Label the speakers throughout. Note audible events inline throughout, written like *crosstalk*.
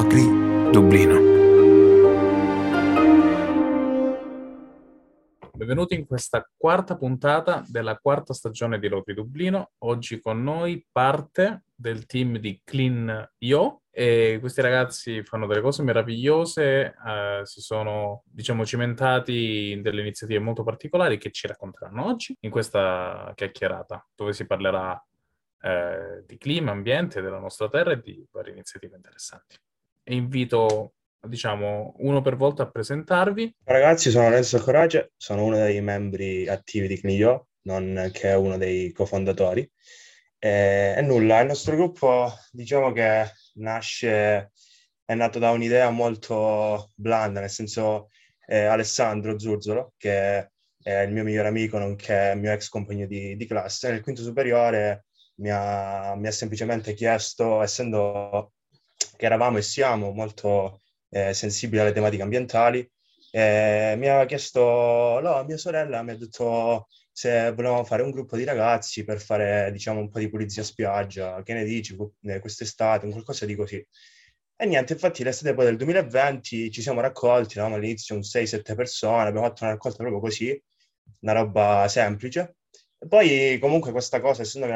Speaker 1: Locri, Dublino.
Speaker 2: Benvenuti in questa quarta puntata della quarta stagione di Locri Dublino. Oggi con noi parte del team di Clean Yo e questi ragazzi fanno delle cose meravigliose, eh, si sono diciamo cimentati in delle iniziative molto particolari che ci racconteranno oggi in questa chiacchierata dove si parlerà eh, di clima, ambiente della nostra terra e di varie iniziative interessanti. E invito, diciamo, uno per volta a presentarvi.
Speaker 3: Ragazzi, sono Lorenzo Corace, sono uno dei membri attivi di Clio, non che è uno dei cofondatori. E, e nulla, il nostro gruppo diciamo che nasce, è nato da un'idea molto blanda, nel senso eh, Alessandro Zurzolo, che è il mio migliore amico, nonché il mio ex compagno di, di classe, nel quinto superiore mi ha, mi ha semplicemente chiesto, essendo che eravamo e siamo molto eh, sensibili alle tematiche ambientali, eh, mi aveva chiesto, no, mia sorella mi ha detto se volevamo fare un gruppo di ragazzi per fare, diciamo, un po' di pulizia a spiaggia, che ne dici, eh, quest'estate, un qualcosa di così. E niente, infatti l'estate poi del 2020 ci siamo raccolti, eravamo all'inizio un 6-7 persone, abbiamo fatto una raccolta proprio così, una roba semplice, e poi comunque questa cosa, essendo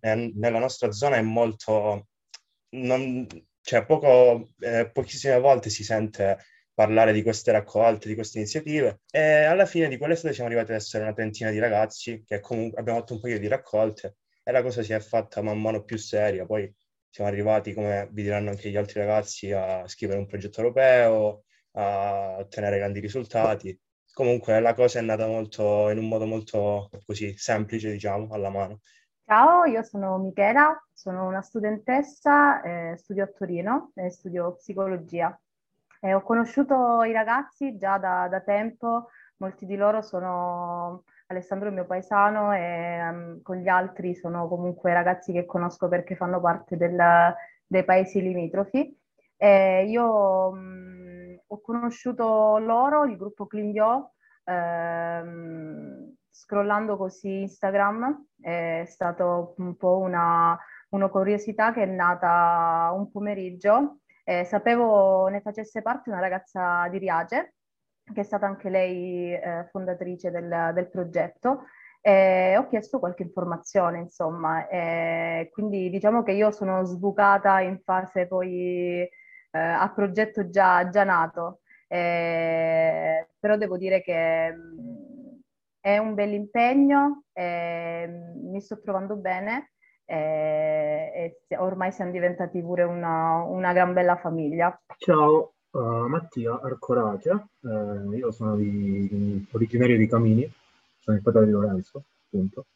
Speaker 3: che nella nostra zona è molto... Non, cioè poco, eh, pochissime volte si sente parlare di queste raccolte, di queste iniziative e alla fine di quell'estate siamo arrivati ad essere una trentina di ragazzi che comunque abbiamo fatto un paio di raccolte e la cosa si è fatta man mano più seria, poi siamo arrivati, come vi diranno anche gli altri ragazzi, a scrivere un progetto europeo, a ottenere grandi risultati comunque la cosa è nata molto, in un modo molto così semplice, diciamo, alla mano.
Speaker 4: Ciao, io sono Michela, sono una studentessa, eh, studio a Torino e studio psicologia. Eh, ho conosciuto i ragazzi già da, da, tempo, molti di loro sono Alessandro, il mio paesano, e um, con gli altri sono comunque ragazzi che conosco perché fanno parte del, dei paesi limitrofi. Eh, io um, ho conosciuto loro, il gruppo Clignò, ehm, scrollando così Instagram, è stato un po' una, una curiosità che è nata un pomeriggio. Eh, sapevo ne facesse parte una ragazza di Riace, che è stata anche lei eh, fondatrice del, del progetto, e ho chiesto qualche informazione, insomma. E quindi diciamo che io sono sbucata in fase poi eh, a progetto già, già nato. Eh, però devo dire che è un bel impegno, eh, mi sto trovando bene eh, e ormai siamo diventati pure una, una gran bella famiglia.
Speaker 5: Ciao, uh, Mattia Arcoracia, uh, io sono di, di, originario di Camini, sono il fratello di Lorenzo, appunto.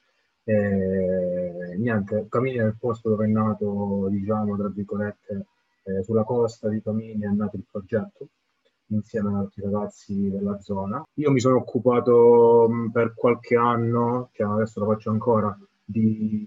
Speaker 5: E, niente, Camini è il posto dove è nato, diciamo, tra virgolette, eh, sulla costa di Camini è nato il progetto insieme ad altri ragazzi della zona. Io mi sono occupato mh, per qualche anno, che adesso lo faccio ancora, di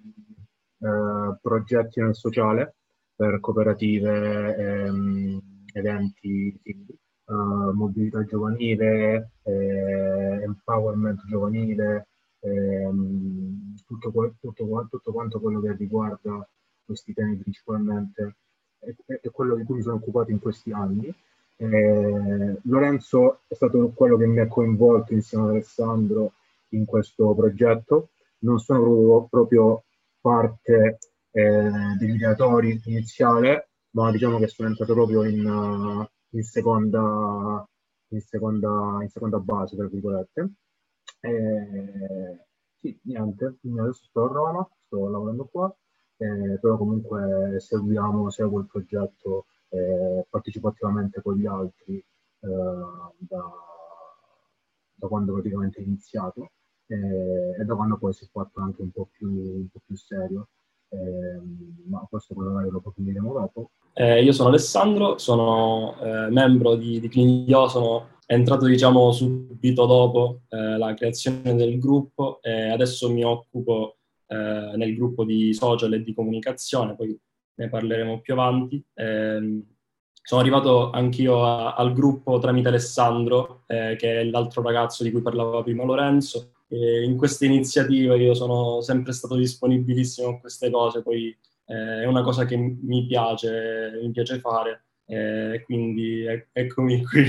Speaker 5: eh, progetti nel sociale per cooperative, ehm, eventi simili. Uh, mobilità giovanile, eh, empowerment giovanile, ehm, tutto, tutto, tutto, quanto quello che riguarda questi temi principalmente è, quello di cui mi sono occupato in questi anni. Eh, Lorenzo è stato quello che mi ha coinvolto insieme ad Alessandro in questo progetto. Non sono proprio, proprio parte eh, degli ideatori iniziale, ma diciamo che sono entrato proprio in, uh, in, seconda, in, seconda, in seconda base, tra virgolette. Eh, sì, niente, adesso sto a Roma, sto lavorando qua eh, però comunque seguiamo, seguo il progetto eh, partecipativamente con gli altri eh, da, da, quando praticamente è iniziato eh, e da quando poi si è fatto anche un po' più, un po più serio. Ehm, ma questo magari lo approfondiremo dopo.
Speaker 6: Eh, io sono Alessandro, sono eh, membro di, di Clinio, sono entrato diciamo subito dopo la creazione del gruppo e adesso mi occupo eh, nel gruppo di social e di comunicazione, poi ne parleremo più avanti. Eh, sono arrivato anch'io a, al gruppo tramite Alessandro, eh, che è l'altro ragazzo di cui parlava prima Lorenzo. E in queste iniziative io sono sempre stato disponibilissimo con queste cose, poi eh, è una cosa che mi piace, mi piace fare eh, quindi ec- eccomi qui.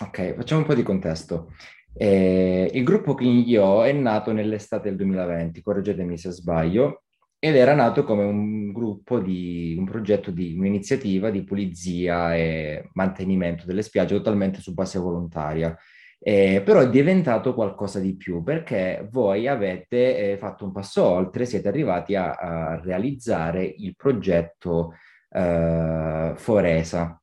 Speaker 1: Ok, facciamo un po' di contesto. Eh, il gruppo Clingio è nato nell'estate del 2020, correggetemi se sbaglio, ed era nato come un gruppo di un progetto di un'iniziativa di pulizia e mantenimento delle spiagge totalmente su base volontaria. Eh, però è diventato qualcosa di più perché voi avete eh, fatto un passo oltre, siete arrivati a, a realizzare il progetto eh, Foresa,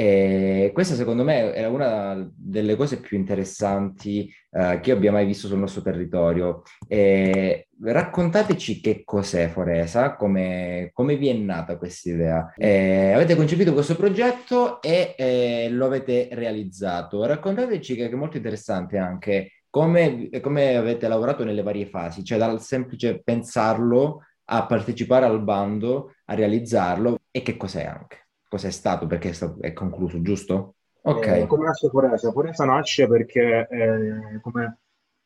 Speaker 1: e questa secondo me è una delle cose più interessanti uh, che abbia mai visto sul nostro territorio. E raccontateci che cos'è Foresa, come, come vi è nata questa idea. avete concepito questo progetto e eh, lo avete realizzato. Raccontateci che è molto interessante anche come, come avete lavorato nelle varie fasi, cioè dal semplice pensarlo a partecipare al bando, a realizzarlo e che cos'è anche cos'è stato, perché è, stato, è concluso, giusto?
Speaker 5: Ok. Eh, come nasce Foresa? Foresa nasce perché, eh, come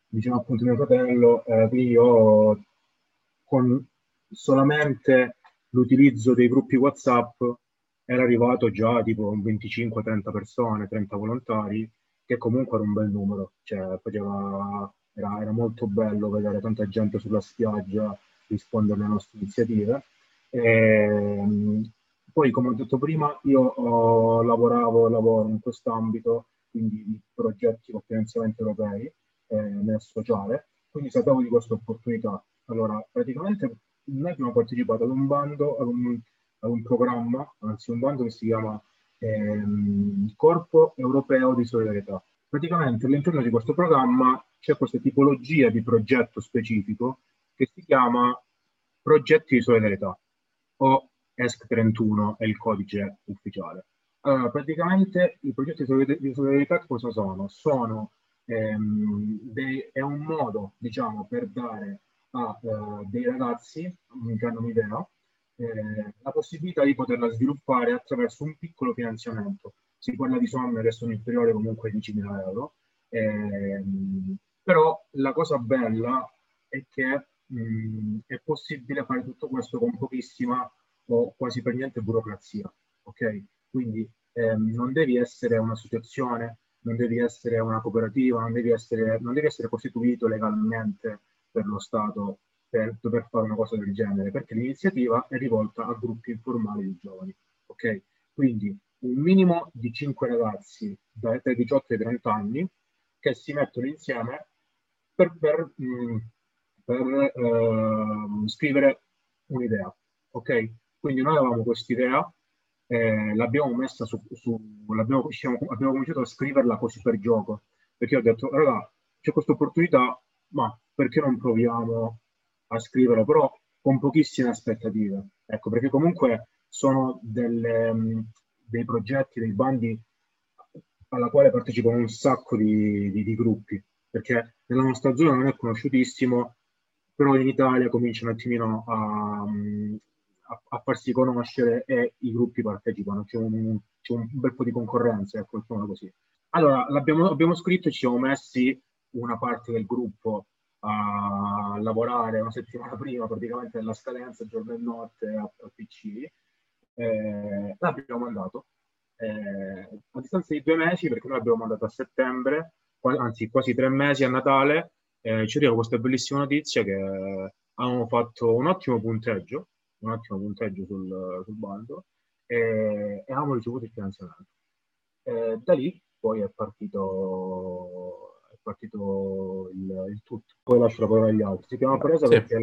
Speaker 5: diceva appunto mio fratello, eh, io con solamente l'utilizzo dei gruppi WhatsApp era arrivato già tipo 25-30 persone, 30 volontari, che comunque era un bel numero, cioè faceva, era, era molto bello vedere tanta gente sulla spiaggia rispondere alle nostre iniziative. E, ehm, poi, come ho detto prima, io oh, lavoravo lavoro in quest'ambito, quindi di progetti con finanziamenti europei eh, nel sociale, quindi sapevo di questa opportunità. Allora, praticamente noi abbiamo partecipato ad un bando, ad un, ad un programma, anzi un bando che si chiama ehm, Corpo Europeo di Solidarietà. Praticamente all'interno di questo programma c'è questa tipologia di progetto specifico che si chiama progetti di solidarietà o ESC31 è il codice ufficiale. Allora, praticamente i progetti di solidarietà cosa sono? Sono ehm, dei, è un modo, diciamo, per dare a eh, dei ragazzi che hanno un'idea eh, la possibilità di poterla sviluppare attraverso un piccolo finanziamento. Si parla di somme che sono inferiori comunque ai 10.000 euro, ehm, però la cosa bella è che mh, è possibile fare tutto questo con pochissima o quasi per niente burocrazia, ok? Quindi ehm, non devi essere un'associazione, non devi essere una cooperativa, non devi essere, non devi essere costituito legalmente per lo Stato per dover fare una cosa del genere, perché l'iniziativa è rivolta a gruppi informali di giovani, ok? Quindi un minimo di 5 ragazzi dai 18 ai 30 anni che si mettono insieme per, per, mh, mm, per uh, scrivere un'idea, ok? Quindi noi avevamo questa idea, eh, l'abbiamo messa su, su l'abbiamo, abbiamo cominciato a scriverla così per gioco, perché ho detto, raga, c'è questa opportunità, ma perché non proviamo a scriverla, però con pochissime aspettative. Ecco, perché comunque sono delle, dei progetti, dei bandi alla quale partecipano un sacco di, di, di, gruppi, perché nella nostra zona non è conosciutissimo, però in Italia comincia un attimino a, a, a, farsi conoscere e i gruppi partecipano, c'è un, c'è un bel po' di concorrenza, ecco, diciamo così. Allora, abbiamo scritto e ci siamo messi una parte del gruppo a lavorare una settimana *laughs* prima praticamente della scadenza, giorno e notte al PC, eh, l'abbiamo mandato eh, a distanza di due mesi, perché noi l'abbiamo mandato a settembre, anzi quasi tre mesi a Natale, eh, ci arriva questa bellissima notizia che avevamo fatto un ottimo punteggio un ottimo punteggio sul, sul bando e, e avevamo ricevuto il finanziamento. E da lì poi è partito, è partito il, il, tutto. Poi lascio la parola agli altri. Si chiama presa sì. perché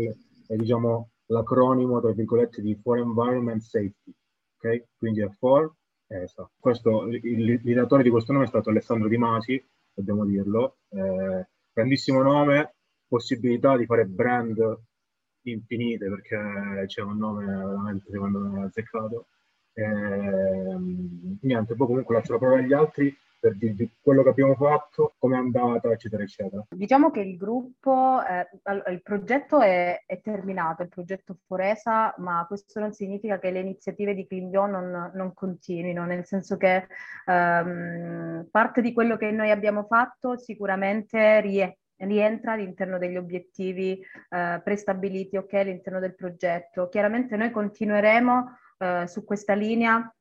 Speaker 5: è, è diciamo, l'acronimo, tra virgolette, di For Environment Safety. ok? Quindi è for ESA. Questo, l'ideatore di questo nome è stato Alessandro Di Masi, dobbiamo dirlo. Eh, grandissimo nome, possibilità di fare brand infinite perché c'è un nome veramente secondo me azzeccato. E, ehm, niente, poi comunque lascio la parola agli altri per dirvi quello che abbiamo fatto, come è andata, eccetera, eccetera.
Speaker 4: Diciamo che il gruppo, eh, il progetto è, è, terminato, il progetto Foresa, ma questo non significa che le iniziative di Climbio non, non continuino, nel senso che ehm, parte di quello che noi abbiamo fatto sicuramente rie- rientra all'interno degli obiettivi eh, prestabiliti ok, all'interno del progetto. Chiaramente noi continueremo eh, su questa linea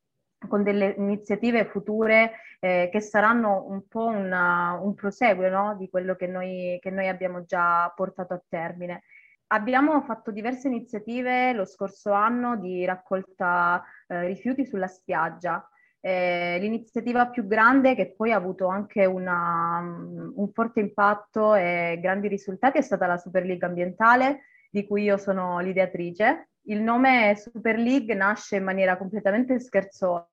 Speaker 4: con delle iniziative future eh, che saranno un po' una, un proseguo no? di quello che noi, che noi abbiamo già portato a termine. Abbiamo fatto diverse iniziative lo scorso anno di raccolta eh, rifiuti sulla spiaggia. Eh, l'iniziativa più grande che poi ha avuto anche una, un forte impatto e grandi risultati è stata la Super League ambientale, di cui io sono l'ideatrice. Il nome Super League nasce in maniera completamente scherzosa.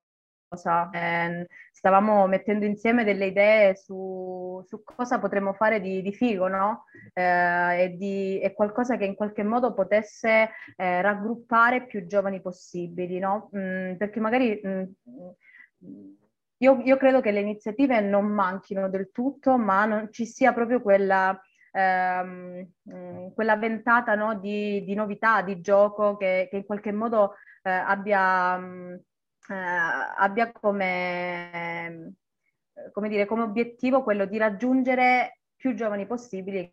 Speaker 4: Eh, stavamo mettendo insieme delle idee su, su cosa potremmo fare di, di figo, no? Eh, e, di, e, qualcosa che in qualche modo potesse eh, raggruppare più giovani possibili, no? Mm, perché magari mm, io, io, credo che le iniziative non manchino del tutto, ma non ci sia proprio quella ehm, mm, quella ventata no, di, di, novità, di gioco che, che in qualche modo eh, abbia, mm, eh, abbia come, come, dire, come obiettivo quello di raggiungere più giovani possibili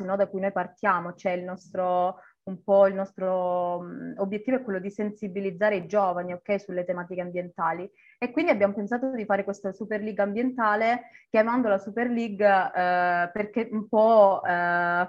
Speaker 4: no, da cui noi partiamo, cioè il nostro, un po' il nostro obiettivo è quello di sensibilizzare i giovani okay, sulle tematiche ambientali e quindi abbiamo pensato di fare questa Super League ambientale chiamandola Super League eh, perché un po' eh,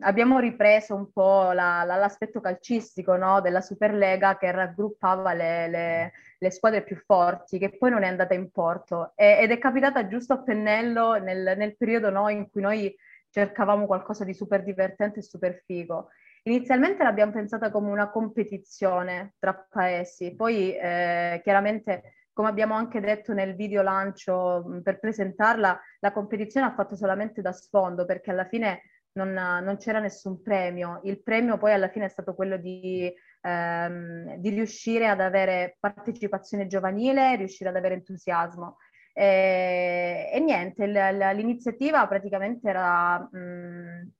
Speaker 4: abbiamo ripreso un po' la, la, l'aspetto calcistico no, della Superlega che raggruppava le, le, le, squadre più forti, che poi non è andata in porto e, ed è capitata giusto a pennello nel, nel periodo no, in cui noi cercavamo qualcosa di super divertente e super figo. Inizialmente l'abbiamo pensata come una competizione tra paesi, poi eh, chiaramente come abbiamo anche detto nel video lancio per presentarla, la competizione ha fatto solamente da sfondo perché alla fine non, non c'era nessun premio. Il premio poi alla fine è stato quello di, ehm, di riuscire ad avere partecipazione giovanile, riuscire ad avere entusiasmo. E, e niente, l- l'iniziativa praticamente era, mh,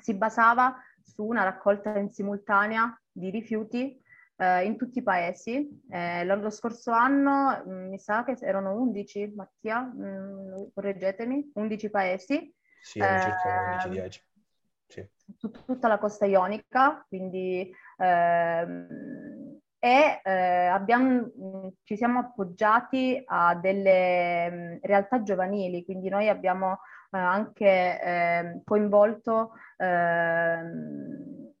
Speaker 4: si basava su una raccolta in simultanea di rifiuti eh, in tutti i paesi. Eh, lo, scorso anno mh, mm, mi sa che erano 11, Mattia, mh, mm, correggetemi, 11 paesi.
Speaker 3: Sì, circa 11-10.
Speaker 4: Sì. Su tutta la costa ionica, quindi ehm, e eh, abbiamo, mm, ci siamo appoggiati a delle realtà giovanili, quindi noi abbiamo eh, anche eh, coinvolto ehm,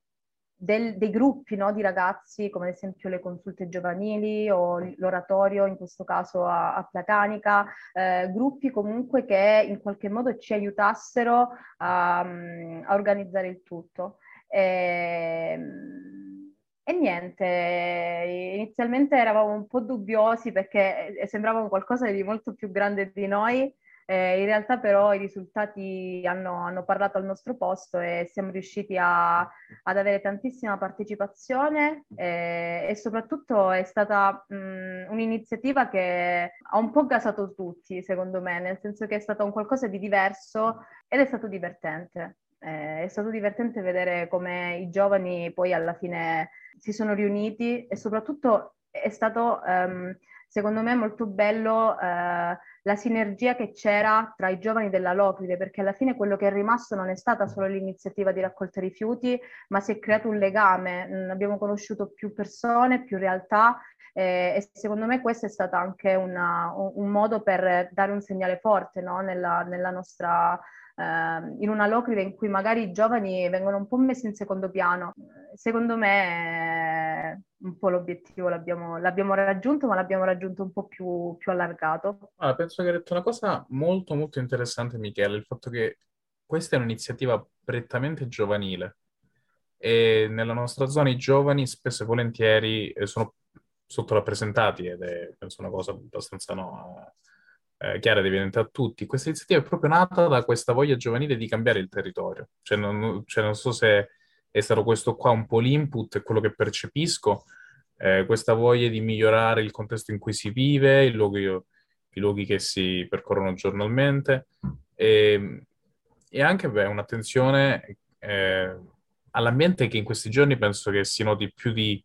Speaker 4: del, dei gruppi no, di ragazzi, come ad esempio le consulte giovanili o l'oratorio, in questo caso a, a Platanica, eh, gruppi comunque che in qualche modo ci aiutassero a, a organizzare il tutto. E, ehm, e niente, inizialmente eravamo un po' dubbiosi perché eh, sembrava qualcosa di molto più grande di noi, eh, in realtà però i risultati hanno, hanno, parlato al nostro posto e siamo riusciti a, ad avere tantissima partecipazione eh, e soprattutto è stata mh, un'iniziativa che ha un po' gasato tutti, secondo me, nel senso che è stato un qualcosa di diverso ed è stato divertente. Eh, è stato divertente vedere come i giovani poi alla fine si sono riuniti e soprattutto è stato, um, secondo me, molto bello uh, la sinergia che c'era tra i giovani della Locride, perché alla fine quello che è rimasto non è stata solo l'iniziativa di raccolta rifiuti, ma si è creato un legame, mm, abbiamo conosciuto più persone, più realtà eh, e secondo me questo è stato anche una, un, un, modo per dare un segnale forte no? nella, nella nostra Uh, in una locride in cui magari i giovani vengono un po' messi in secondo piano. Secondo me un po' l'obiettivo l'abbiamo, l'abbiamo raggiunto, ma l'abbiamo raggiunto un po' più, più allargato.
Speaker 2: Allora, penso che hai detto una cosa molto molto interessante, Michele, il fatto che questa è un'iniziativa prettamente giovanile e nella nostra zona i giovani spesso e volentieri eh, sono sottorappresentati ed è penso una cosa abbastanza no, eh, chiara ed evidente a tutti. Questa iniziativa è proprio nata da questa voglia giovanile di cambiare il territorio. Cioè non, cioè non so se è stato questo qua un po' l'input, quello che percepisco, eh, questa voglia di migliorare il contesto in cui si vive, i luoghi, i luoghi che si percorrono giornalmente e, e anche beh, un'attenzione eh, all'ambiente che in questi giorni penso che si noti più di,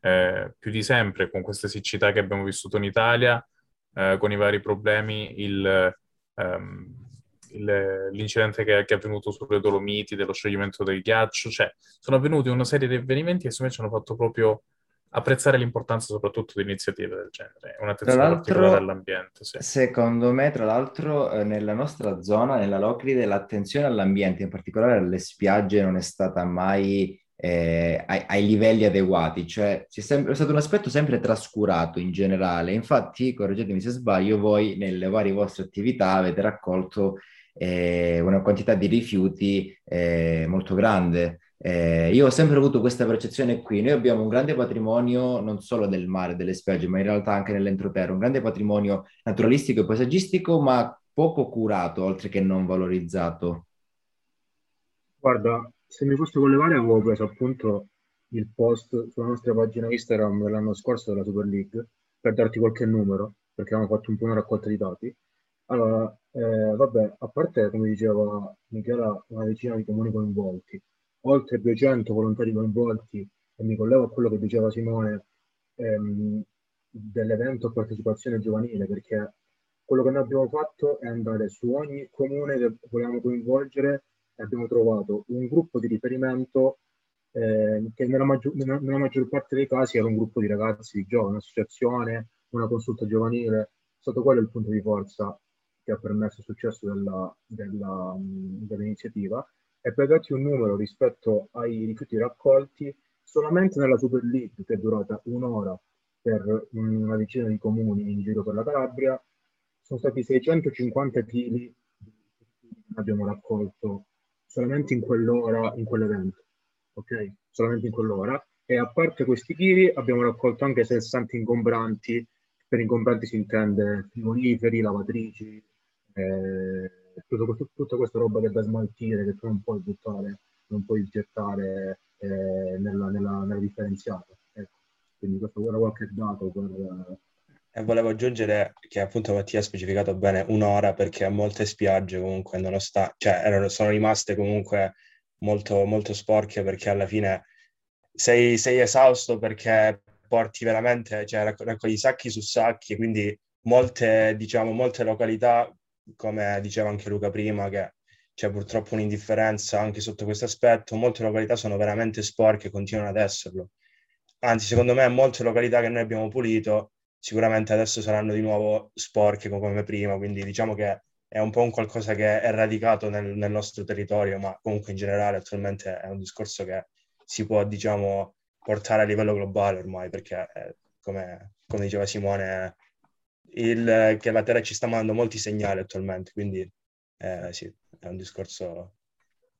Speaker 2: eh, più di sempre con queste siccità che abbiamo vissuto in Italia, eh, con i vari problemi, il, um, il, l'incidente che, che, è avvenuto sulle Dolomiti, dello scioglimento del ghiaccio, cioè sono avvenuti una serie di avvenimenti che secondo me ci hanno fatto proprio apprezzare l'importanza soprattutto di iniziative del genere, un'attenzione particolare all'ambiente. Sì.
Speaker 1: Secondo me, tra l'altro, eh, nella nostra zona, nella Locride, l'attenzione all'ambiente, in particolare alle spiagge, non è stata mai eh, ai, ai, livelli adeguati, cioè è, sempre, è, stato un aspetto sempre trascurato in generale. Infatti, correggetemi se sbaglio, voi nelle varie vostre attività avete raccolto eh, una quantità di rifiuti eh, molto grande. Eh, io ho sempre avuto questa percezione qui. Noi abbiamo un grande patrimonio non solo del mare, delle spiagge, ma in realtà anche nell'entroterra, un grande patrimonio naturalistico e paesaggistico, ma poco curato, oltre che non valorizzato.
Speaker 5: Guarda, se mi fosse collevare avevo preso appunto il post sulla nostra pagina Instagram dell'anno scorso della Super League per darti qualche numero, perché avevamo fatto un po' una raccolta di dati. Allora, eh, vabbè, a parte, come diceva Michela, una decina di comuni coinvolti, oltre 200 volontari coinvolti, e mi collego a quello che diceva Simone, ehm, dell'evento partecipazione giovanile, perché quello che noi abbiamo fatto è andare su ogni comune che volevamo coinvolgere abbiamo trovato un gruppo di riferimento eh, che nella, maggior, nella, maggior parte dei casi era un gruppo di ragazzi di giovani, un'associazione, una consulta giovanile. È stato quello il punto di forza che ha permesso il successo della, della, dell'iniziativa. E per darti un numero rispetto ai rifiuti raccolti, solamente nella Super League, che è durata un'ora per una decina di comuni in giro per la Calabria, sono stati 650 kg che abbiamo raccolto solamente in quell'ora, in quell'evento, ok? Solamente in quell'ora. E a parte questi tiri abbiamo raccolto anche 60 ingombranti, per ingombranti si intende frigoriferi, lavatrici, eh, tutto, tutta questa roba che è da smaltire, che tu non puoi buttare, non puoi gettare eh, nella, nella, nella, differenziata. Ecco. Quindi questo era qualche dato per,
Speaker 3: e volevo aggiungere che appunto Mattia ha specificato bene un'ora perché molte spiagge comunque nonostante, cioè erano, sono rimaste comunque molto, molto sporche perché alla fine sei, sei esausto perché porti veramente, cioè raccogli sacchi su sacchi, quindi molte, diciamo, molte località, come diceva anche Luca prima, che c'è purtroppo un'indifferenza anche sotto questo aspetto, molte località sono veramente sporche e continuano ad esserlo. Anzi, secondo me, molte località che noi abbiamo pulito sicuramente adesso saranno di nuovo sporche come prima, quindi diciamo che è un po' un qualcosa che è radicato nel, nel nostro territorio, ma comunque in generale attualmente è un discorso che si può, diciamo, portare a livello globale ormai, perché eh, come, come, diceva Simone, il, che la Terra ci sta mandando molti segnali attualmente, quindi eh, sì, è un discorso...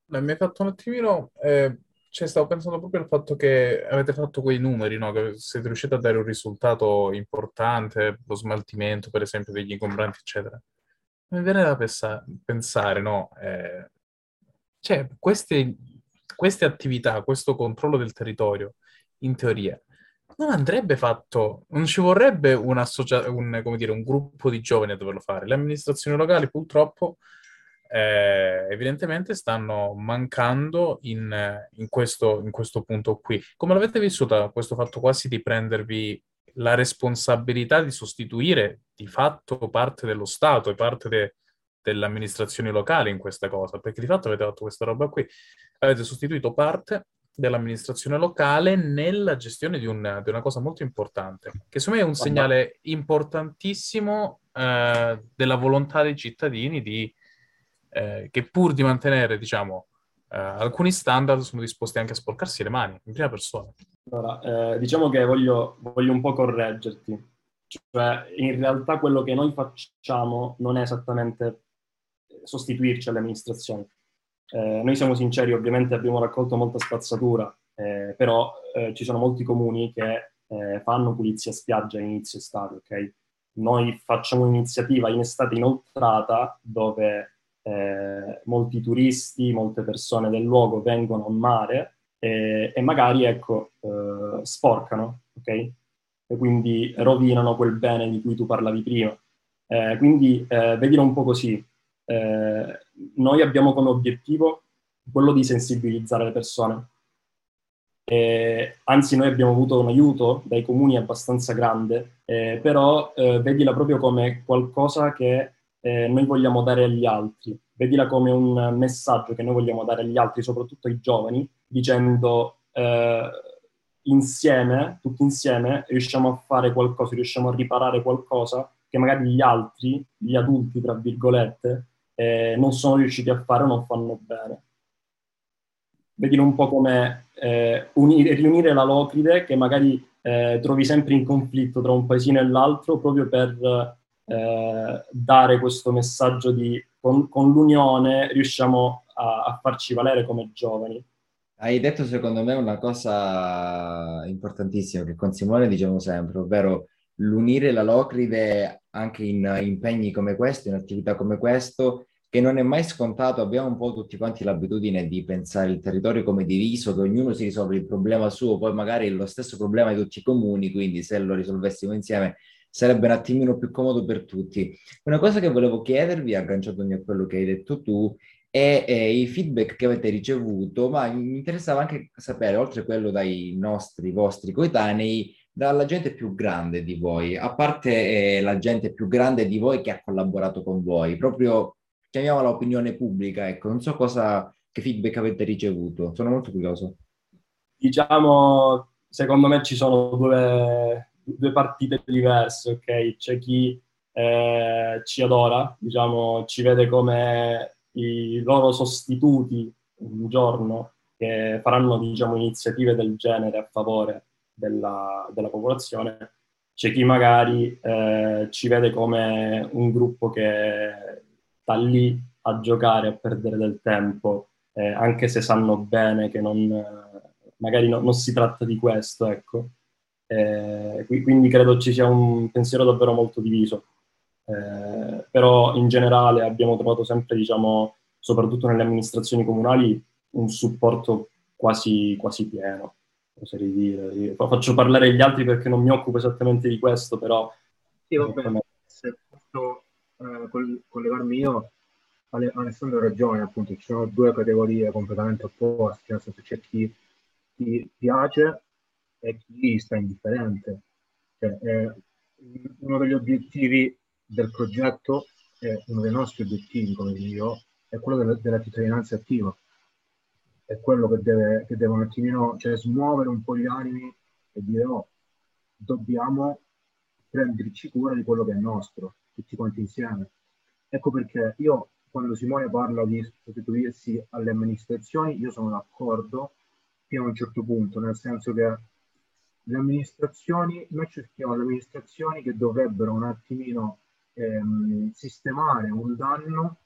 Speaker 2: Mi ha fatto un attimino... Eh cioè, stavo pensando proprio al fatto che avete fatto quei numeri, no? Che siete riusciti a dare un risultato importante, lo smaltimento, per esempio, degli ingombranti, eccetera. Mi viene da pensa- pensare, no? Eh, cioè, queste, queste attività, questo controllo del territorio, in teoria, non andrebbe fatto, non ci vorrebbe un, dire, un gruppo di giovani a doverlo fare. Le amministrazioni locali, purtroppo, eh, evidentemente stanno mancando in, in, questo, in, questo, punto qui. Come l'avete vissuta questo fatto quasi di prendervi la responsabilità di sostituire di fatto parte dello Stato e parte de, delle amministrazioni locali in questa cosa? Perché di fatto avete fatto questa roba qui, avete sostituito parte dell'amministrazione locale nella gestione di, un, di una cosa molto importante, che secondo me è un segnale importantissimo eh, della volontà dei cittadini di eh, che pur di mantenere, diciamo, eh, alcuni standard sono disposti anche a sporcarsi le mani in prima persona.
Speaker 6: Allora, eh, diciamo che voglio, voglio un po' correggerti. Cioè, in realtà quello che noi facciamo non è esattamente sostituirci alle amministrazioni. Eh, noi siamo sinceri, ovviamente abbiamo raccolto molta spazzatura, eh, però eh, ci sono molti comuni che eh, fanno pulizia spiaggia in inizio estate, ok? Noi facciamo un'iniziativa in estate inoltrata dove eh, molti turisti, molte persone del luogo vengono a mare e, e magari, ecco, eh, sporcano, ok? E quindi rovinano quel bene di cui tu parlavi prima. Eh, quindi eh, vedilo un po' così. Eh, noi abbiamo come obiettivo quello di sensibilizzare le persone. Eh, anzi, noi abbiamo avuto un aiuto dai comuni abbastanza grande, eh, però eh, vedila proprio come qualcosa che eh, noi vogliamo dare agli altri. Vedila come un messaggio che noi vogliamo dare agli altri, soprattutto ai giovani, dicendo eh, insieme, tutti insieme, riusciamo a fare qualcosa, riusciamo a riparare qualcosa che magari gli altri, gli adulti, tra virgolette, eh, non sono riusciti a fare o non fanno bene. Vedilo un po' come eh, unire, riunire la Locride, che magari eh, trovi sempre in conflitto tra un paesino e l'altro, proprio per eh, dare questo messaggio di con, con l'unione riusciamo a, a farci valere come giovani.
Speaker 1: Hai detto secondo me una cosa importantissima che con Simone diciamo sempre, ovvero l'unire la Locride anche in impegni come questo, in attività come questo, che non è mai scontato. Abbiamo un po' tutti quanti l'abitudine di pensare il territorio come diviso, che ognuno si risolve il problema suo, poi magari è lo stesso problema di tutti i comuni, quindi se lo risolvessimo insieme sarebbe un attimino più comodo per tutti. Una cosa che volevo chiedervi, agganciandomi a quello che hai detto tu, è, è i feedback che avete ricevuto, ma mi interessava anche sapere, oltre a quello dai nostri, vostri coetanei, dalla gente più grande di voi, a parte eh, la gente più grande di voi che ha collaborato con voi, proprio chiamiamola opinione pubblica, ecco, non so cosa, che feedback avete ricevuto, sono molto curioso.
Speaker 6: Diciamo, secondo me ci sono due, due partite diverse, ok? C'è chi eh, ci adora, diciamo, ci vede come i loro sostituti un giorno che faranno, diciamo, iniziative del genere a favore della, della popolazione. C'è chi magari eh, ci vede come un gruppo che sta lì a giocare, a perdere del tempo, eh, anche se sanno bene che non, magari no, non si tratta di questo, ecco. Eh, quindi credo ci sia un pensiero davvero molto diviso. Eh, però in generale abbiamo trovato sempre, diciamo, soprattutto nelle amministrazioni comunali, un supporto quasi, quasi pieno, oserei dire. Io faccio parlare gli altri perché non mi occupo esattamente di questo, però...
Speaker 5: Sì, vabbè, se posso eh, collegarmi io, Alessandro ha ragione, appunto, ci sono due categorie completamente opposte, nel senso c'è chi, chi piace e chi sta indifferente. Cioè, eh, uno degli obiettivi del progetto, eh, uno dei nostri obiettivi, come io, è quello della, della cittadinanza attiva. È quello che deve, che deve un attimino, cioè smuovere un po' gli animi e dire oh, dobbiamo prenderci cura di quello che è nostro, tutti quanti insieme. Ecco perché io, quando Simone parla di sostituirsi alle amministrazioni, io sono d'accordo fino a un certo punto, nel senso che le amministrazioni, noi cerchiamo le amministrazioni che dovrebbero un attimino ehm, sistemare un danno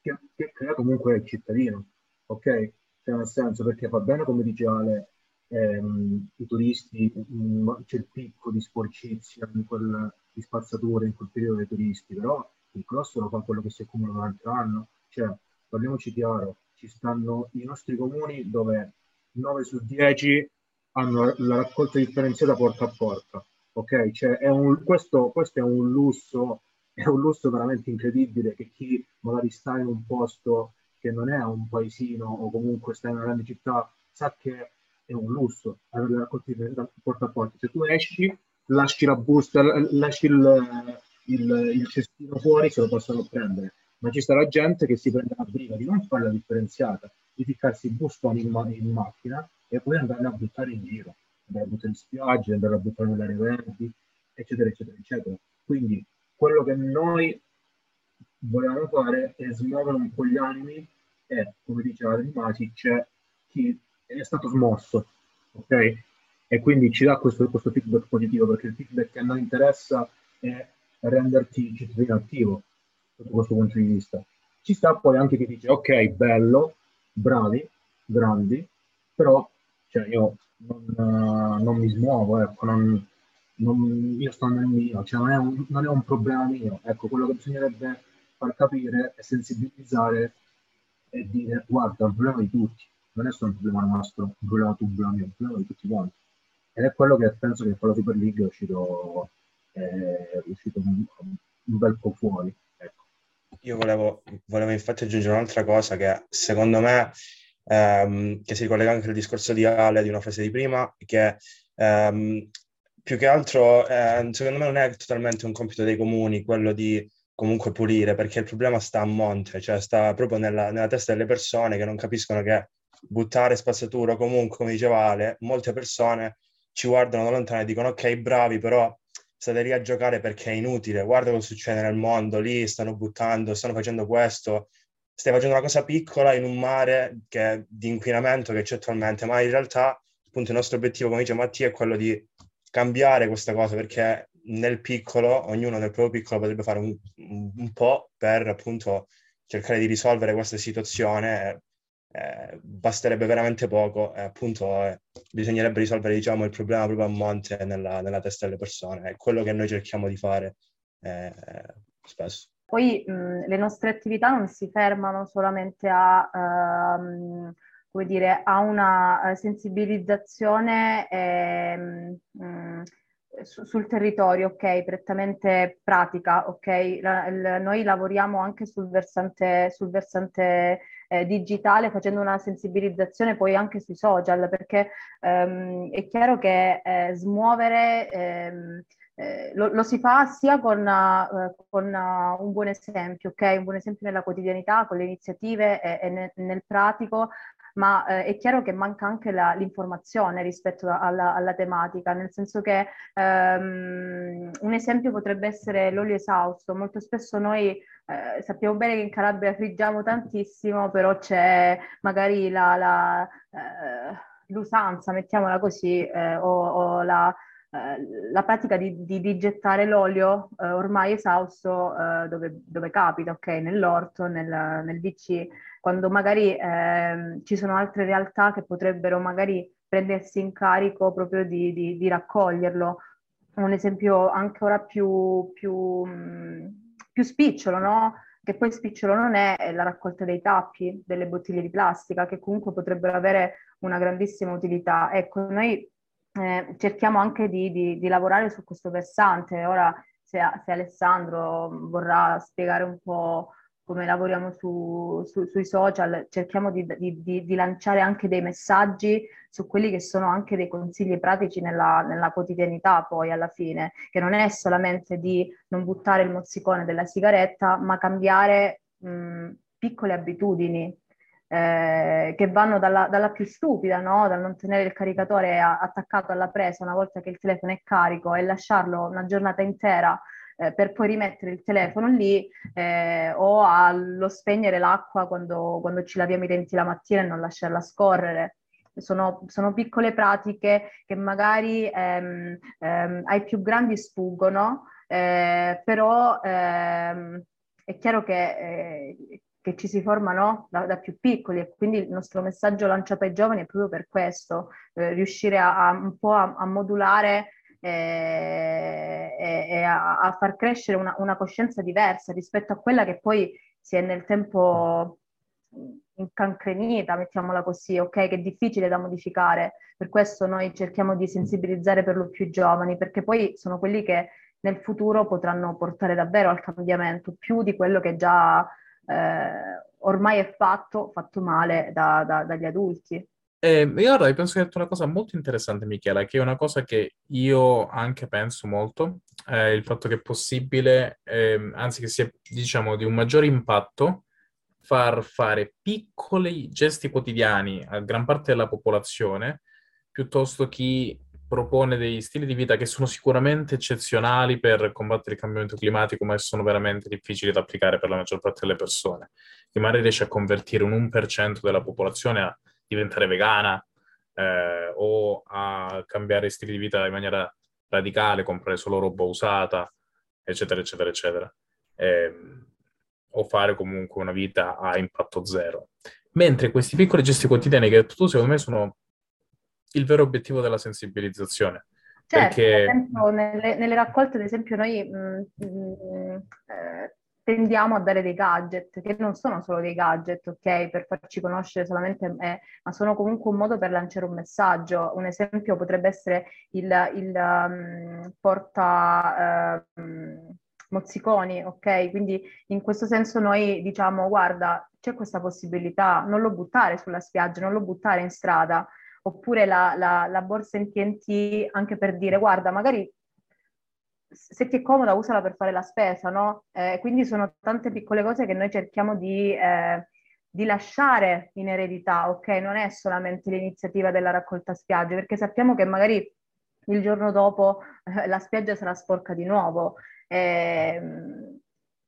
Speaker 5: che, che, crea comunque il cittadino, ok? Cioè nel senso perché va bene come dice Ale, ehm, i turisti, mh, mm, c'è il picco di sporcizia, in quel, di spazzatura in quel periodo dei turisti, però il grosso lo fa quello che si accumula durante l'anno, cioè parliamoci chiaro, ci stanno i nostri comuni dove 9 su 10 hanno la raccolta differenziata porta a porta. Ok, cioè è un, questo, questo è un lusso, è un lusso veramente incredibile che chi magari sta in un posto che non è un paesino o comunque sta in una grande città sa che è un lusso avere la raccolta differenziata porta a porta. Se tu esci, lasci la busta, lasci il, il, il cestino fuori, se lo possono prendere. Ma ci sarà gente che si prende la briga di non fare la differenziata, di ficcarsi il bustone in, in macchina e poi andarle a buttare in giro, andare a buttare in spiaggia, andare a buttare nelle aree verdi, eccetera, eccetera, eccetera. Quindi quello che noi vogliamo fare è smuovere un po' gli animi e, come diceva Adrimasi, c'è chi è stato smosso, ok? E quindi ci dà questo, questo feedback positivo, perché il feedback che a noi interessa è renderti cittadino attivo sotto questo punto di vista. Ci sta poi anche chi dice, ok, bello, bravi, grandi, però cioè io non, uh, non mi smuovo, ecco, non, non, io sto nel mio, cioè non è, un, non è un problema mio. Ecco, quello che bisognerebbe far capire e sensibilizzare e dire guarda, è un problema di tutti, non è solo un problema nostro, un problema tuo, un problema mio, un problema di tutti quanti. Ed è quello che penso che con la Super League è uscito, è uscito un, un bel po' fuori.
Speaker 3: Io volevo, volevo infatti aggiungere un'altra cosa che secondo me ehm, che si ricollega anche al discorso di Ale, di una frase di prima, che ehm, più che altro, eh, secondo me non è totalmente un compito dei comuni quello di comunque pulire, perché il problema sta a monte, cioè sta proprio nella, nella testa delle persone che non capiscono che buttare spazzatura, comunque, come diceva Ale, molte persone ci guardano da lontano e dicono ok, bravi, però state lì a giocare perché è inutile, guarda cosa succede nel mondo, lì stanno buttando, stanno facendo questo, stai facendo una cosa piccola in un mare che, di inquinamento che c'è attualmente, ma in realtà appunto il nostro obiettivo, come dice Mattia, è quello di cambiare questa cosa perché nel piccolo, ognuno nel proprio piccolo potrebbe fare un, un po' per appunto cercare di risolvere questa situazione. Eh, basterebbe veramente poco e appunto eh, bisognerebbe risolvere diciamo, il problema proprio a monte nella, nella, testa delle persone. È quello che noi cerchiamo di fare eh, spesso.
Speaker 4: Poi mh, le nostre attività non si fermano solamente a, uh, come dire, a una sensibilizzazione eh, mh, su, sul territorio, ok, prettamente pratica, ok? La, il, noi lavoriamo anche sul versante, sul versante eh, digitale facendo una sensibilizzazione poi anche sui social, perché ehm, è chiaro che eh, smuovere... Ehm, eh, lo, lo, si fa sia con, uh, con uh, un buon esempio, ok? Un buon esempio nella quotidianità, con le iniziative e, e nel, nel, pratico, ma eh, è chiaro che manca anche la, l'informazione rispetto alla, alla, tematica, nel senso che ehm, un esempio potrebbe essere l'olio esausto. Molto spesso noi eh, sappiamo bene che in Calabria friggiamo tantissimo, però c'è magari la, la, eh, l'usanza, mettiamola così, eh, o, o la eh, la pratica di, di, di gettare l'olio eh, ormai esausto eh, dove, dove, capita, ok? Nell'orto, nel, nel VC, quando magari ehm, ci sono altre realtà che potrebbero magari prendersi in carico proprio di, di, di raccoglierlo. Un esempio ancora più, più, mm, più spicciolo, no? Che poi spicciolo non è, è la raccolta dei tappi, delle bottiglie di plastica, che comunque potrebbero avere una grandissima utilità. Ecco, noi eh, cerchiamo anche di, di, di, lavorare su questo versante. Ora, se, se, Alessandro vorrà spiegare un po' come lavoriamo su, su, sui social, cerchiamo di, di, lanciare anche dei messaggi su quelli che sono anche dei consigli pratici nella, nella quotidianità, poi alla fine, che non è solamente di non buttare il mozzicone della sigaretta, ma cambiare mh, piccole abitudini eh, che vanno dalla, dalla, più stupida, no? dal non tenere il caricatore a, attaccato alla presa una volta che il telefono è carico e lasciarlo una giornata intera eh, per poi rimettere il telefono lì eh, o allo spegnere l'acqua quando, quando, ci laviamo i denti la mattina e non lasciarla scorrere. Sono, sono piccole pratiche che magari ehm, ehm, ai più grandi sfuggono, eh, però ehm, è chiaro che eh, che ci si formano da, da, più piccoli e quindi il nostro messaggio lanciato ai giovani è proprio per questo, eh, riuscire a, a, un po' a, a modulare eh, e, e a, far crescere una, una, coscienza diversa rispetto a quella che poi si è nel tempo incancrenita, mettiamola così, ok? Che è difficile da modificare. Per questo noi cerchiamo di sensibilizzare per lo più i giovani, perché poi sono quelli che nel futuro potranno portare davvero al cambiamento, più di quello che già eh, ormai è fatto, fatto male da, da, dagli adulti.
Speaker 2: Eh, guarda, io penso che hai detto una cosa molto interessante, Michela, che è una cosa che io anche penso molto, eh, il fatto che è possibile, eh, anzi che sia, diciamo, di un maggiore impatto, far fare piccoli gesti quotidiani a gran parte della popolazione, piuttosto che propone dei stili di vita che sono sicuramente eccezionali per combattere il cambiamento climatico, ma sono veramente difficili da applicare per la maggior parte delle persone. Che magari riesce a convertire un 1% della popolazione a diventare vegana eh, o a cambiare stili di vita in maniera radicale, comprare solo roba usata, eccetera, eccetera, eccetera. Eh, o fare comunque una vita a impatto zero. Mentre questi piccoli gesti quotidiani che tu, secondo me, sono il vero obiettivo della sensibilizzazione.
Speaker 4: Certo, perché... esempio, nelle, nelle, raccolte, ad esempio, noi mh, mh, mm, eh, tendiamo a dare dei gadget, che non sono solo dei gadget, ok, per farci conoscere solamente, eh, ma sono comunque un modo per lanciare un messaggio. Un esempio potrebbe essere il, il um, porta... Uh, mozziconi, ok? Quindi in questo senso noi diciamo, guarda, c'è questa possibilità, non lo buttare sulla spiaggia, non lo buttare in strada, oppure la, la, la borsa in TNT anche per dire guarda magari se ti è comoda usala per fare la spesa, no? Eh, quindi sono tante piccole cose che noi cerchiamo di, eh, di, lasciare in eredità, ok? Non è solamente l'iniziativa della raccolta spiagge, perché sappiamo che magari il giorno dopo eh, la spiaggia sarà sporca di nuovo. Eh,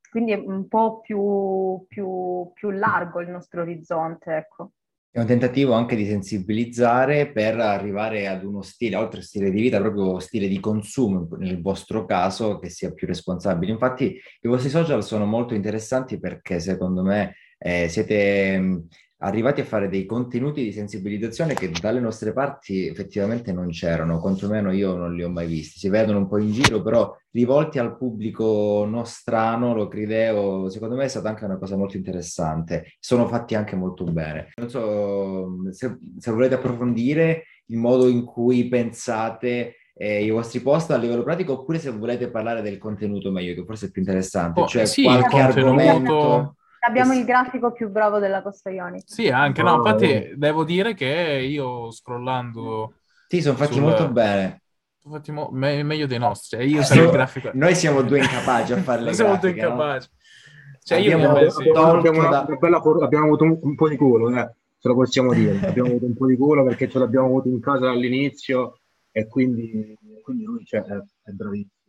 Speaker 4: quindi è un po' più, più, più largo il nostro orizzonte, ecco.
Speaker 1: È un tentativo anche di sensibilizzare per arrivare ad uno stile, oltre stile di vita, proprio stile di consumo nel vostro caso, che sia più responsabile. Infatti i vostri social sono molto interessanti perché secondo me eh, siete arrivati a fare dei contenuti di sensibilizzazione che dalle nostre parti effettivamente non c'erano, quantomeno io non li ho mai visti. Si vedono un po' in giro, però rivolti al pubblico nostrano, lo credeo, secondo me è stata anche una cosa molto interessante. Sono fatti anche molto bene. Non so se, se volete approfondire il modo in cui pensate eh, i vostri post a livello pratico oppure se volete parlare del contenuto meglio, che forse è più interessante.
Speaker 2: Oh,
Speaker 1: cioè
Speaker 2: sì,
Speaker 1: qualche argomento
Speaker 4: Abbiamo il grafico più bravo della Costa Ionica.
Speaker 2: Sì, anche, no, infatti devo dire che io scrollando...
Speaker 1: Sì, sono fatti sul... molto bene.
Speaker 2: Sono fatti mo... me- meglio dei nostri. Eh, io eh, sono il grafico...
Speaker 1: Noi siamo due incapaci a fare le *laughs*
Speaker 2: siamo
Speaker 1: grafiche,
Speaker 2: due incapaci.
Speaker 1: No?
Speaker 5: Cioè, abbiamo, io abbiamo, da... bella, abbiamo avuto un, un, po' di culo, eh, ce lo possiamo dire. *laughs* abbiamo avuto un po' di culo perché ce l'abbiamo avuto in casa dall'inizio e quindi, quindi lui cioè, è, è bravissimo.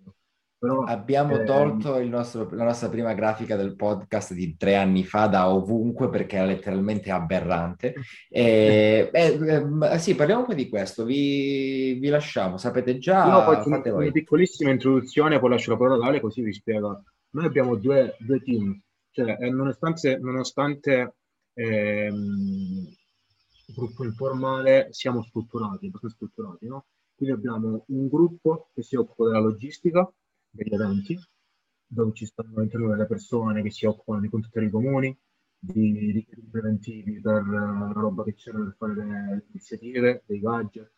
Speaker 1: Però, Abbiamo eh, tolto nostro, la nostra prima grafica del podcast di tre anni fa da ovunque perché era letteralmente aberrante. *laughs* E, eh, eh, sì, parliamo un po' di questo, vi, vi lasciamo, sapete già.
Speaker 5: No, faccio una, una piccolissima introduzione, poi lascio la parola ad Ale così vi spiego. Noi abbiamo due, due team, cioè eh, nonostante, nonostante ehm, gruppo informale siamo strutturati, abbastanza strutturati, no? Quindi abbiamo un gruppo che si occupa della logistica, degli dove ci stanno all'interno delle persone che si occupano di contattori comuni, di richiedi preventivi per uh, la roba che c'era per fare le iniziative, dei gadget,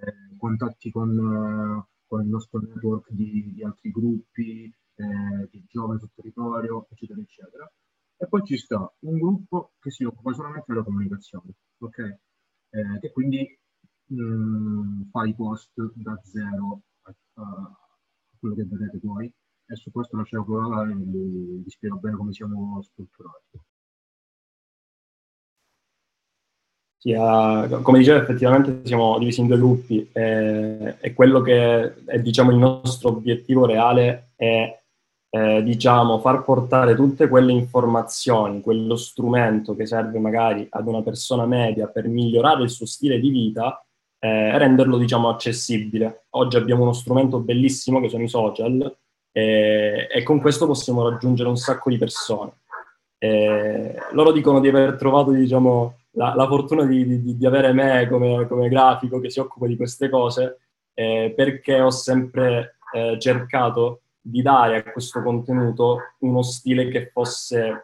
Speaker 5: eh, contatti con, uh, con, il nostro network di, di altri gruppi, eh, di giovani sul territorio, eccetera, eccetera. E poi ci sta un gruppo che si occupa solamente della comunicazione, ok? Eh, che quindi mh, mm, fa i post da zero a quello che vedete voi e su questo lascerò parlare e vi, vi spiego bene come siamo strutturati.
Speaker 6: Sì, uh, come dicevo effettivamente siamo divisi in due gruppi e, e quello che è diciamo, il nostro obiettivo reale è eh, diciamo, far portare tutte quelle informazioni, quello strumento che serve magari ad una persona media per migliorare il suo stile di vita eh, renderlo diciamo accessibile. Oggi abbiamo uno strumento bellissimo che sono i social eh, e con questo possiamo raggiungere un sacco di persone. Eh, loro dicono di aver trovato diciamo, la, la fortuna di, di, di, avere me come, come, grafico che si occupa di queste cose eh, perché ho sempre eh, cercato di dare a questo contenuto uno stile che fosse eh,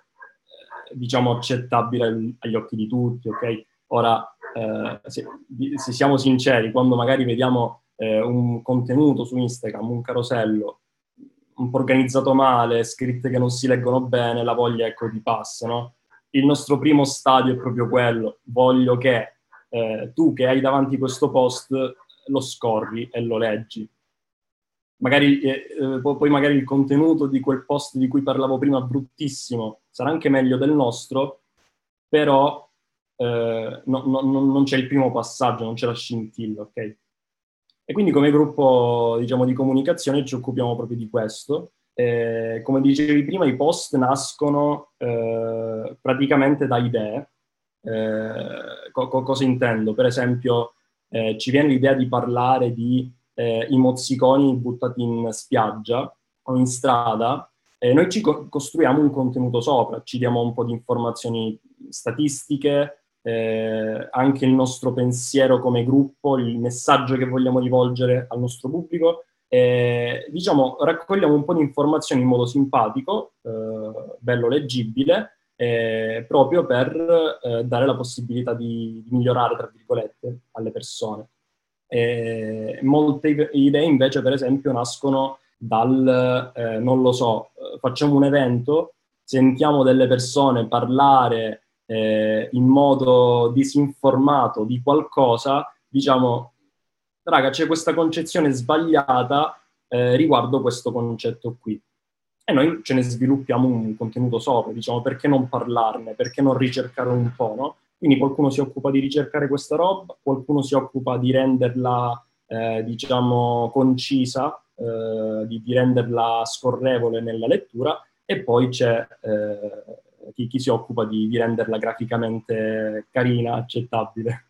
Speaker 6: diciamo accettabile agli occhi di tutti, ok? Ora eh, se, se, siamo sinceri, quando magari vediamo eh, un contenuto su Instagram, un carosello, un po' organizzato male, scritte che non si leggono bene, la voglia ecco ti passa, no? Il nostro primo stadio è proprio quello, voglio che eh, tu che hai davanti questo post lo scorri e lo leggi. Magari, eh, eh poi magari il contenuto di quel post di cui parlavo prima, bruttissimo, sarà anche meglio del nostro, però eh, no, no, non c'è il primo passaggio, non c'è la scintilla, ok? E quindi come gruppo diciamo, di comunicazione ci occupiamo proprio di questo. Eh, come dicevi prima, i post nascono eh, praticamente da idee. Eh, co- cosa intendo? Per esempio, eh, ci viene l'idea di parlare di i mozziconi buttati in spiaggia o in strada e noi ci co- costruiamo un contenuto sopra, ci diamo un po' di informazioni statistiche, eh, anche il nostro pensiero come gruppo, il messaggio che vogliamo rivolgere al nostro pubblico. Eh, diciamo, raccogliamo un po' di informazioni in modo simpatico, eh, bello leggibile, eh, proprio per eh, dare la possibilità di, di, migliorare, tra virgolette, alle persone. molte idee invece, per esempio, nascono dal, eh, non lo so, facciamo un evento, sentiamo delle persone parlare eh, in modo disinformato di qualcosa, diciamo, raga, c'è questa concezione sbagliata eh, riguardo questo concetto qui. E noi ce ne sviluppiamo un contenuto sopra, diciamo, perché non parlarne, perché non ricercare un po', no? Quindi qualcuno si occupa di ricercare questa roba, qualcuno si occupa di renderla eh, diciamo, concisa, eh, di, di, renderla scorrevole nella lettura, e poi c'è eh, chi, chi, si occupa di, di, renderla graficamente carina, accettabile.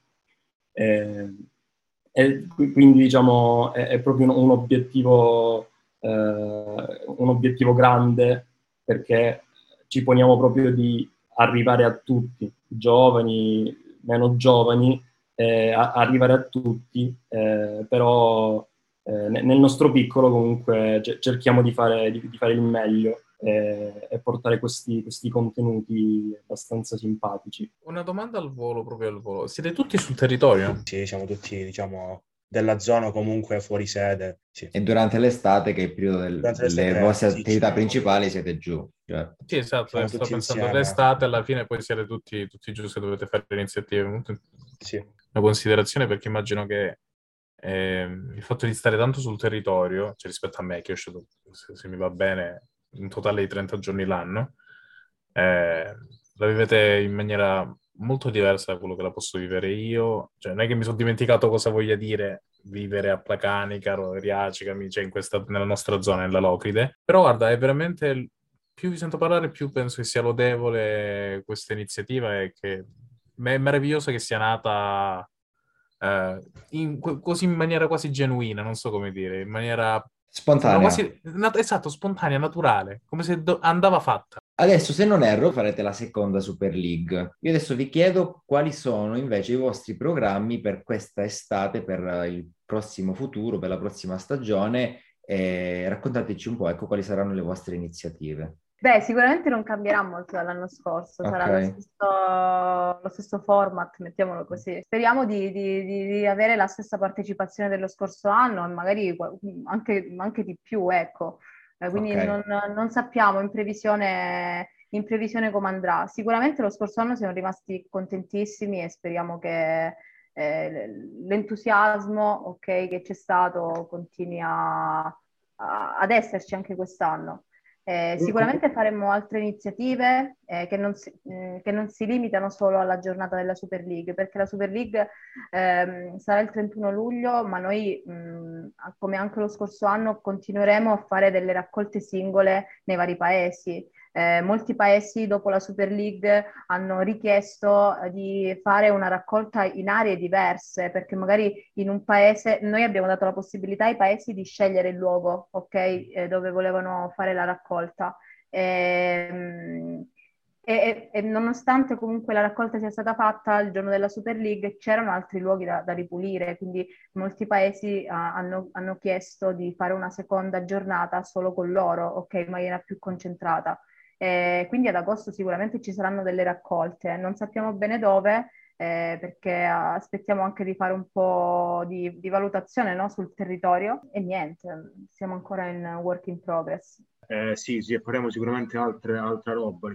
Speaker 6: Eh, e quindi diciamo è, è proprio un, un, obiettivo, eh, un obiettivo grande perché ci poniamo proprio di arrivare a tutti, giovani, meno giovani, eh, arrivare a tutti, eh, però eh, nel nostro piccolo comunque cerchiamo di fare, di, di fare il meglio e, e portare questi, questi, contenuti abbastanza simpatici.
Speaker 2: Una domanda al volo, proprio al volo. Siete tutti sul territorio?
Speaker 3: Sì, siamo tutti, diciamo, della zona comunque fuori sede. Sì.
Speaker 1: E durante l'estate, che è il periodo del, delle vostre sì, attività principali, siete giù.
Speaker 2: Cioè. Sì, esatto, siamo sto pensando insieme. all'estate, alla fine poi siete tutti, tutti giù se dovete fare le iniziative. Sì. Una considerazione perché immagino che eh, il fatto di stare tanto sul territorio, cioè rispetto a me che ho scelto, se, se mi va bene, un totale di 30 giorni l'anno, eh, la vivete in maniera molto diversa da quello che la posso vivere io. Cioè, non è che mi sono dimenticato cosa voglia dire vivere a Placanica, Riacica, cioè in questa, nella nostra zona, nella Locride. Però guarda, è veramente... Più vi sento parlare, più penso che sia lodevole questa iniziativa e che è meraviglioso che sia nata eh, in, così in maniera quasi genuina, non so come dire, in maniera
Speaker 1: Spontanea.
Speaker 2: Quasi, esatto, spontanea, naturale, come se do- andava fatta.
Speaker 1: Adesso, se non erro, farete la seconda Super League. Io adesso vi chiedo quali sono invece i vostri programmi per questa estate, per il prossimo futuro, per la prossima stagione. E raccontateci un po', ecco, quali saranno le vostre iniziative.
Speaker 4: Beh, sicuramente non cambierà molto dall'anno scorso, sarà lo stesso, lo stesso format, mettiamolo così. Speriamo di, di, di, avere la stessa partecipazione dello scorso anno e magari anche, anche di più, ecco. Eh, quindi okay. non, non, sappiamo in previsione, in previsione come andrà. Sicuramente lo scorso anno siamo rimasti contentissimi e speriamo che eh, l'entusiasmo okay, che c'è stato continui a, a, ad esserci anche quest'anno. Eh, sicuramente faremo altre iniziative eh, che, non si, mh, mm, che, non si, limitano solo alla giornata della Super League, perché la Super League ehm, sarà il 31 luglio, ma noi, mh, mm, come anche lo scorso anno, continueremo a fare delle raccolte singole nei vari paesi. Eh, molti paesi dopo la Super League hanno richiesto eh, di fare una raccolta in aree diverse, perché magari in un paese, noi abbiamo dato la possibilità ai paesi di scegliere il luogo, ok, eh, dove volevano fare la raccolta. Ehm, e, e, e, nonostante comunque la raccolta sia stata fatta il giorno della Super League, c'erano altri luoghi da, da ripulire, quindi molti paesi uh, hanno, hanno, chiesto di fare una seconda giornata solo con loro, ok, in maniera più concentrata. Eh, quindi ad agosto sicuramente ci saranno delle raccolte, non sappiamo bene dove, eh, perché aspettiamo anche di fare un po' di, di valutazione no, sul territorio e niente, siamo ancora in work in progress.
Speaker 5: Eh, sì, sì, faremo sicuramente altre, altra roba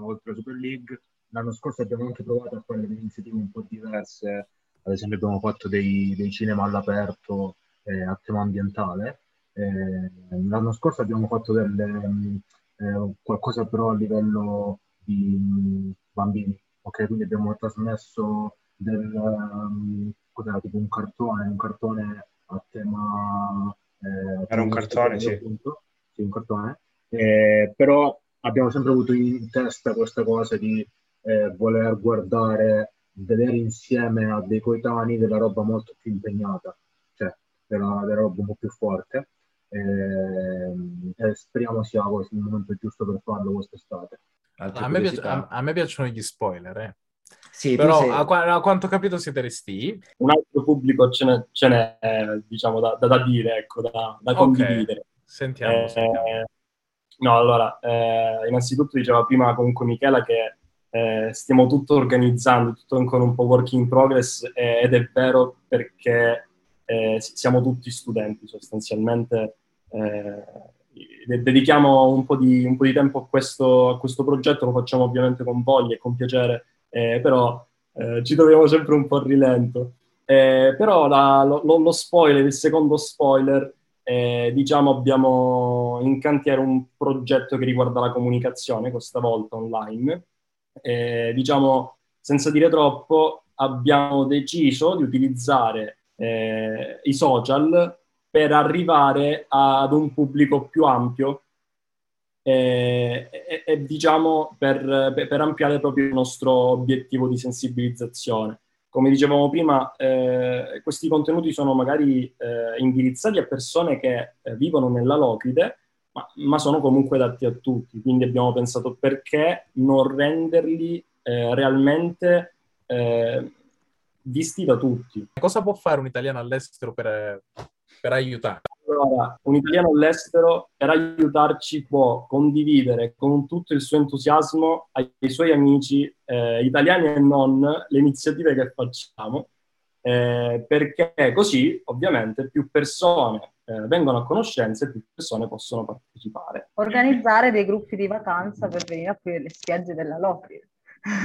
Speaker 5: oltre alla Super League. L'anno scorso abbiamo anche provato a fare delle iniziative un po' diverse, ad esempio abbiamo fatto dei, dei cinema all'aperto eh, a tema ambientale. Eh, l'anno scorso abbiamo fatto delle, eh, qualcosa però a livello di um, bambini, ok? Quindi abbiamo trasmesso del, um, tipo un cartone, un cartone a tema...
Speaker 3: Eh, Era un cartone, sì.
Speaker 5: Appunto. Sì, un cartone. Eh, però abbiamo sempre avuto in testa questa cosa di eh, voler guardare, vedere insieme a dei coetanei della roba molto più impegnata, cioè della, della roba un po' più forte e, ehm, e speriamo sia il momento giusto per farlo quest'estate.
Speaker 2: A me, piac- a, a me, piacciono gli spoiler, eh. Sì, però sei... a, a, quanto ho capito siete resti?
Speaker 6: Un altro pubblico ce n'è, ce n'è diciamo, da, da, da, dire, ecco, da, da okay. condividere.
Speaker 2: Sentiamo, eh, sentiamo.
Speaker 6: No, allora, eh, innanzitutto diceva prima comunque Michela che eh, stiamo tutto organizzando, tutto ancora un po' work in progress eh, ed è vero perché eh, siamo tutti studenti sostanzialmente. Eh, dedichiamo un po, di, un po' di tempo a questo, a questo, progetto, lo facciamo ovviamente con voglia e con piacere, eh, però eh, ci troviamo sempre un po' a rilento. Eh, però la, lo, lo, spoiler, il secondo spoiler, eh, diciamo abbiamo in cantiere un progetto che riguarda la comunicazione, questa volta online. diciamo, senza dire troppo, abbiamo deciso di utilizzare eh, i social per arrivare ad un pubblico più ampio e, e, e diciamo per, per, ampliare proprio il nostro obiettivo di sensibilizzazione. Come dicevamo prima, eh, questi contenuti sono magari eh, indirizzati a persone che eh, vivono nella Locride, ma, ma, sono comunque adatti a tutti. Quindi abbiamo pensato perché non renderli eh, realmente eh, visti da tutti.
Speaker 2: Cosa può fare un italiano all'estero per, per aiutare?
Speaker 6: Allora, un italiano all'estero per aiutarci può condividere con tutto il suo entusiasmo ai suoi amici eh, italiani e non le iniziative che facciamo, eh, perché così ovviamente più persone eh, vengono a conoscenza e più persone possono partecipare.
Speaker 4: Organizzare dei gruppi di vacanza per venire a qui le spiagge della Locride.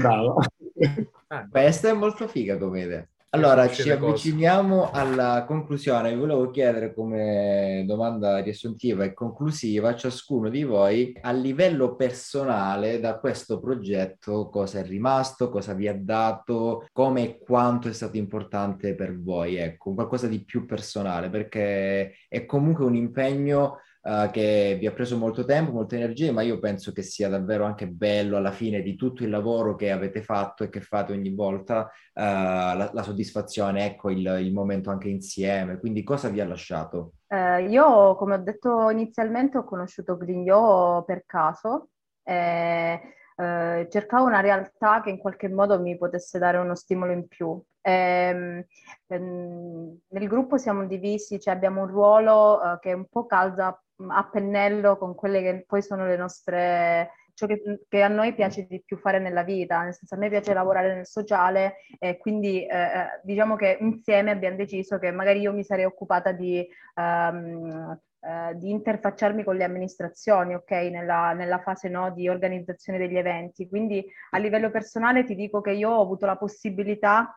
Speaker 6: Bravo. *laughs*
Speaker 1: ah, questa è molto figa come idea. Allora, ci avviciniamo cose. alla conclusione. Vi volevo chiedere come domanda riassuntiva e conclusiva a ciascuno di voi, a livello personale, da questo progetto, cosa è rimasto, cosa vi ha dato, come e quanto è stato importante per voi. Ecco, qualcosa di più personale, perché è comunque un impegno uh, che vi ha preso molto tempo, molte energie, ma io penso che sia davvero anche bello alla fine di tutto il lavoro che avete fatto e che fate ogni volta, uh, la, la, soddisfazione, ecco il, il, momento anche insieme. Quindi cosa vi ha lasciato?
Speaker 4: Eh, io, come ho detto inizialmente, ho conosciuto Grignò per caso. Eh, eh, cercavo una realtà che in qualche modo mi potesse dare uno stimolo in più. Eh, nel gruppo siamo divisi, cioè abbiamo un ruolo eh, che un po' calza a pennello con quelle che poi sono le nostre ciò che, che, a noi piace di più fare nella vita, nel senso a me piace lavorare nel sociale e quindi eh, eh diciamo che insieme abbiamo deciso che magari io mi sarei occupata di, um, uh, di interfacciarmi con le amministrazioni, ok, nella, nella fase no, di organizzazione degli eventi. Quindi a livello personale ti dico che io ho avuto la possibilità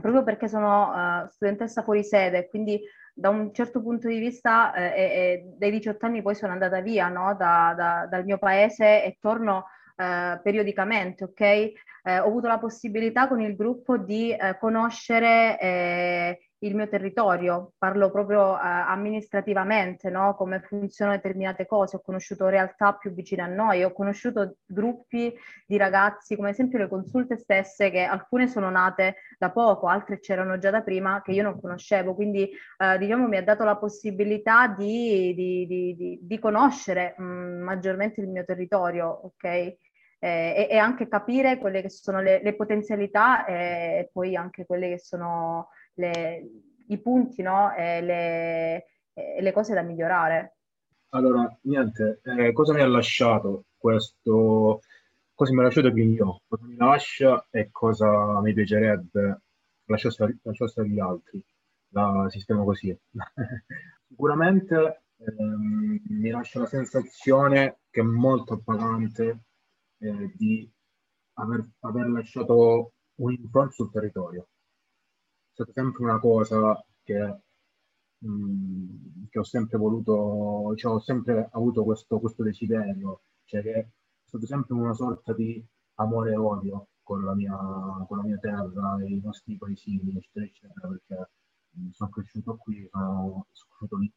Speaker 4: proprio perché sono uh, studentessa fuori sede, quindi da un certo punto di vista eh, eh, dai 18 anni poi sono andata via no? da, da, dal mio paese e torno eh, periodicamente, ok? Eh, ho avuto la possibilità con il gruppo di eh, conoscere eh, il mio territorio, parlo proprio uh, amministrativamente, no? come funzionano determinate cose, ho conosciuto realtà più vicine a noi, ho conosciuto gruppi di ragazzi, come ad esempio le consulte stesse, che alcune sono nate da poco, altre c'erano già da prima, che io non conoscevo, quindi uh, diciamo mi ha dato la possibilità di, di, di, di conoscere mh, mm, maggiormente il mio territorio, ok? Eh, e, e, anche capire quelle che sono le, le potenzialità e poi anche quelle che sono le, i punti no? e le, e le, cose da migliorare.
Speaker 5: Allora, niente, eh, cosa mi ha lasciato questo, cosa mi ha lasciato Grignò, cosa mi lascia e cosa mi piacerebbe lasciasse agli altri, la sistema così. *laughs* Sicuramente ehm, mi lascia la sensazione che è molto appagante eh, di aver, aver lasciato un sul territorio stata sempre una cosa che, mh, mm, che ho sempre voluto, cioè ho sempre avuto questo, questo desiderio, cioè che è stato sempre una sorta di amore e odio con la mia, con la mia terra, i nostri paesini, eccetera, eccetera, perché mh, sono cresciuto qui, sono, sono cresciuto lì,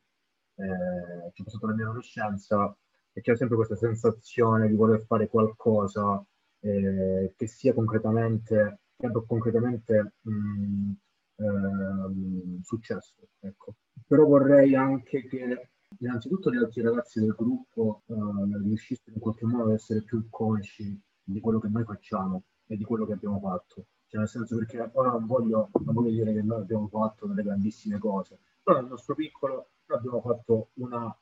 Speaker 5: eh, c'è passato la mia adolescenza e c'è sempre questa sensazione di voler fare qualcosa eh, che sia concretamente, che abbia concretamente mh, ehm, successo. Ecco. Però vorrei anche che innanzitutto gli altri ragazzi del gruppo eh, riuscissero in qualche modo ad essere più consci di quello che noi facciamo e di quello che abbiamo fatto. Cioè, nel senso perché ora non voglio, non voglio dire che noi abbiamo fatto delle grandissime cose, però nel nostro piccolo abbiamo fatto una,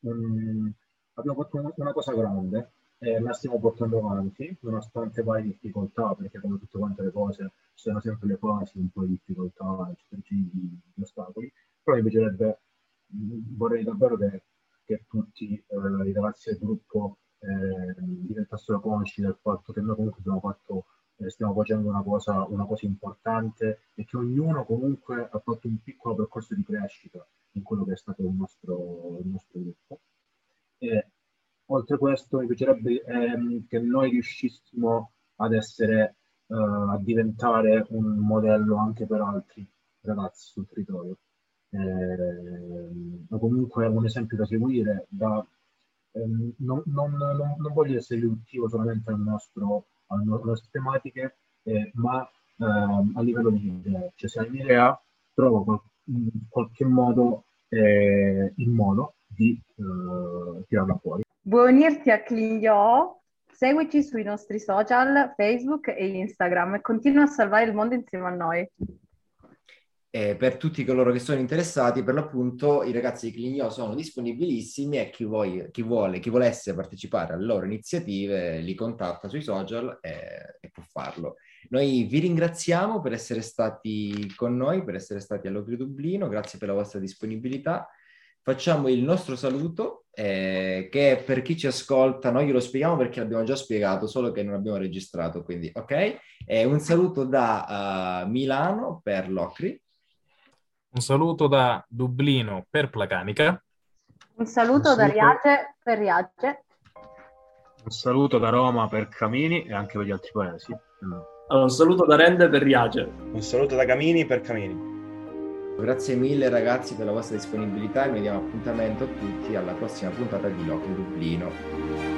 Speaker 5: un, abbiamo fatto una cosa grande e la stiamo portando avanti, nonostante varie difficoltà, perché come tutte quante le cose ci sono sempre le fasi, un po' di difficoltà, di, di ostacoli, però mi piacerebbe, vorrei davvero che, che tutti eh, i ragazzi del gruppo eh, diventassero consci del fatto che noi comunque abbiamo fatto, eh, stiamo facendo una cosa, una cosa importante e che ognuno comunque ha fatto un piccolo percorso di crescita in quello che è stato il nostro, il nostro gruppo. E, oltre a questo mi piacerebbe ehm, che noi riuscissimo ad essere, uh, a diventare un modello anche per altri, ragazzi sul territorio. Eh, o comunque un esempio da seguire da ehm, non, non, non, non, voglio essere riduttivo solamente al nostro, alle nostre tematiche, eh, ma ehm, a livello di idee. Cioè, se hai un'idea, trovo qual- in qualche modo eh, il modo di eh, tirarla fuori.
Speaker 4: Vuoi unirti a Clignò? Seguici sui nostri social, Facebook e Instagram e continua a salvare il mondo insieme a noi.
Speaker 1: Eh, per tutti coloro che sono interessati, per l'appunto i ragazzi di Clignò sono disponibilissimi e chi, vuoi, chi, vuole, chi volesse partecipare alle loro iniziative li contatta sui social e, e, può farlo. Noi vi ringraziamo per essere stati con noi, per essere stati all'Ocri Dublino, grazie per la vostra disponibilità. Facciamo il nostro saluto, eh, che per chi ci ascolta, noi glielo spieghiamo perché l'abbiamo già spiegato, solo che non abbiamo registrato, quindi ok? Eh, un saluto da uh, Milano per l'Ocri.
Speaker 2: Un saluto da Dublino per Placanica.
Speaker 4: Un saluto, un saluto da Riace per Riace.
Speaker 5: Un saluto da Roma per Camini e anche per gli altri paesi.
Speaker 6: Allora, un saluto da Rende per Riace.
Speaker 3: Un saluto da Camini per Camini.
Speaker 1: Grazie mille ragazzi per la vostra disponibilità e noi diamo appuntamento a tutti alla prossima puntata di Loco Dublino.